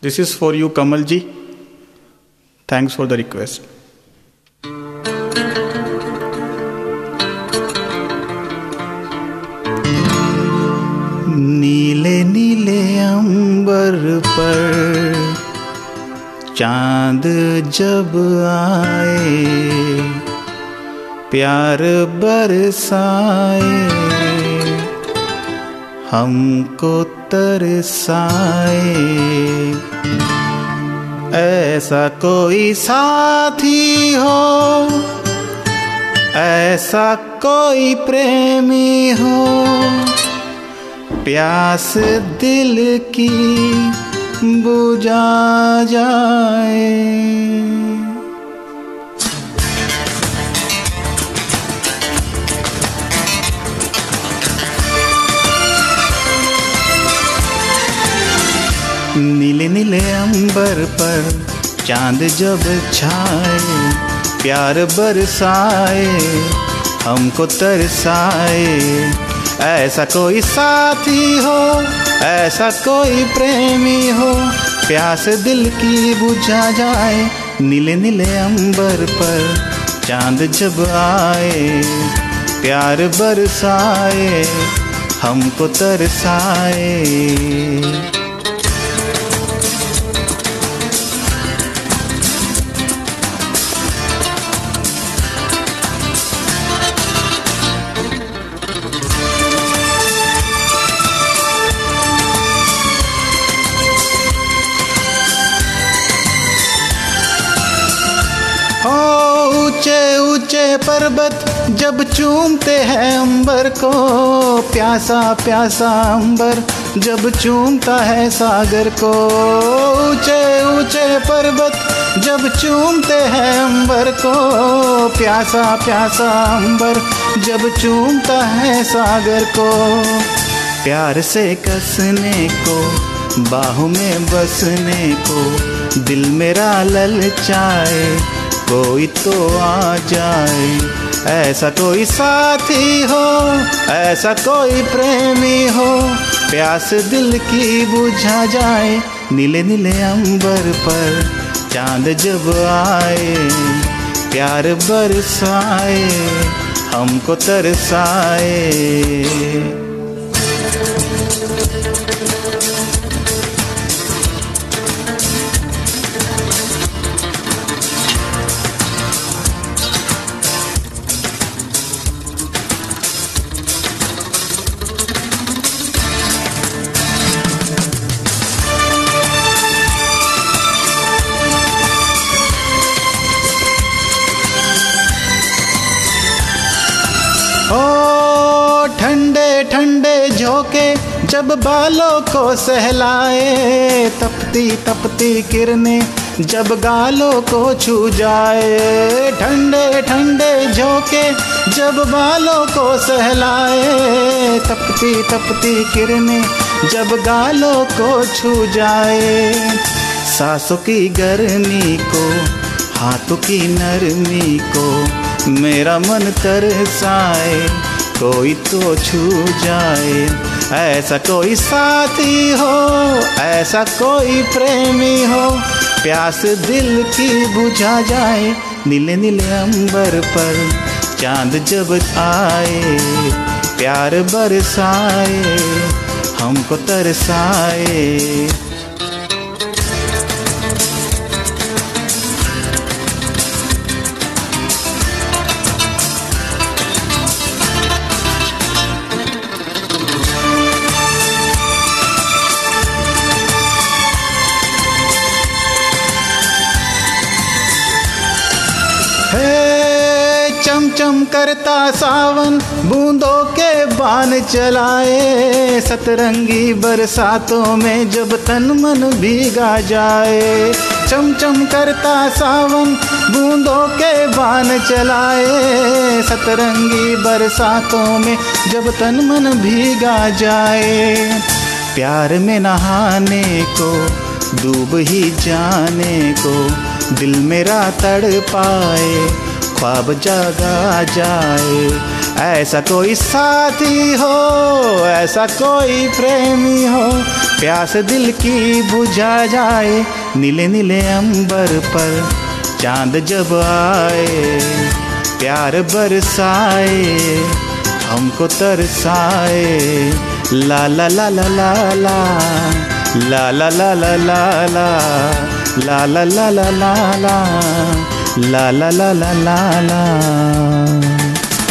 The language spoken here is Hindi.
This is for you, Kamalji. Thanks for the request. नीले नीले अंबर पर चाँद जब आए प्यार बरसाए हमको तरसाए। ऐसा कोई साथी हो, ऐसा कोई प्रेमी हो। प्यास दिल की बुझा जाए। नीले नीले अंबर पर चाँद जब छाए, प्यार बरसाए, हमको तरसाए। ऐसा कोई साथी हो, ऐसा कोई प्रेमी हो, प्यास दिल की बुझा जाए, नीले नीले अंबर पर चाँद जब आए, प्यार बरसाए, हमको तरसाए। ऊँचे ऊँचे पर्वत जब चूमते हैं अंबर को, प्यासा प्यासा अंबर जब चूमता है सागर को। ऊँचे ऊँचे पर्वत जब चूमते हैं अंबर को, प्यासा प्यासा अंबर जब चूमता है सागर को। प्यार से कसने को, बाहों में बसने को, दिल मेरा ललचाए कोई तो आ जाए। ऐसा कोई साथी हो, ऐसा कोई प्रेमी हो, प्यास दिल की बुझा जाए नीले नीले अंबर पर। चाँद जब आए, प्यार बरसाए, हमको तरसाए। ठंडे झोंके जब बालों को सहलाए, तपती तपती किरणें जब गालों को छू जाए। ठंडे ठंडे झोंके जब बालों को सहलाए, तपती तपती किरणें जब गालों को छू जाए। सांसों की गर्मी को, हाथों की नरमी को मेरा मन तरसाए कोई तो छू जाए। ऐसा कोई साथी हो, ऐसा कोई प्रेमी हो। प्यास दिल की बुझा जाए, नीले नीले अंबर पर चाँद जब आए, प्यार बरसाए, हमको तरसाए। करता सावन, बूंदों के बान चलाए। सतरंगी बरसातों में जब तन मन भीगा जाए। चम चम करता सावन, बूंदों के बान चलाए। सतरंगी बरसातों में जब तन मन भीगा जाए। प्यार में नहाने को, डूब ही जाने को, दिल मेरा तड़ पाए ख्वाब जगा जाए ऐसा कोई साथी हो ऐसा कोई प्रेमी हो प्यास दिल की बुझा जाए नीले नीले अंबर पर चाँद जब आए प्यार बरसाए हमको तरसाए ला ला ला ला ला ला ला ला ला ला ला ला ला ला ला ला ला La la la la la la.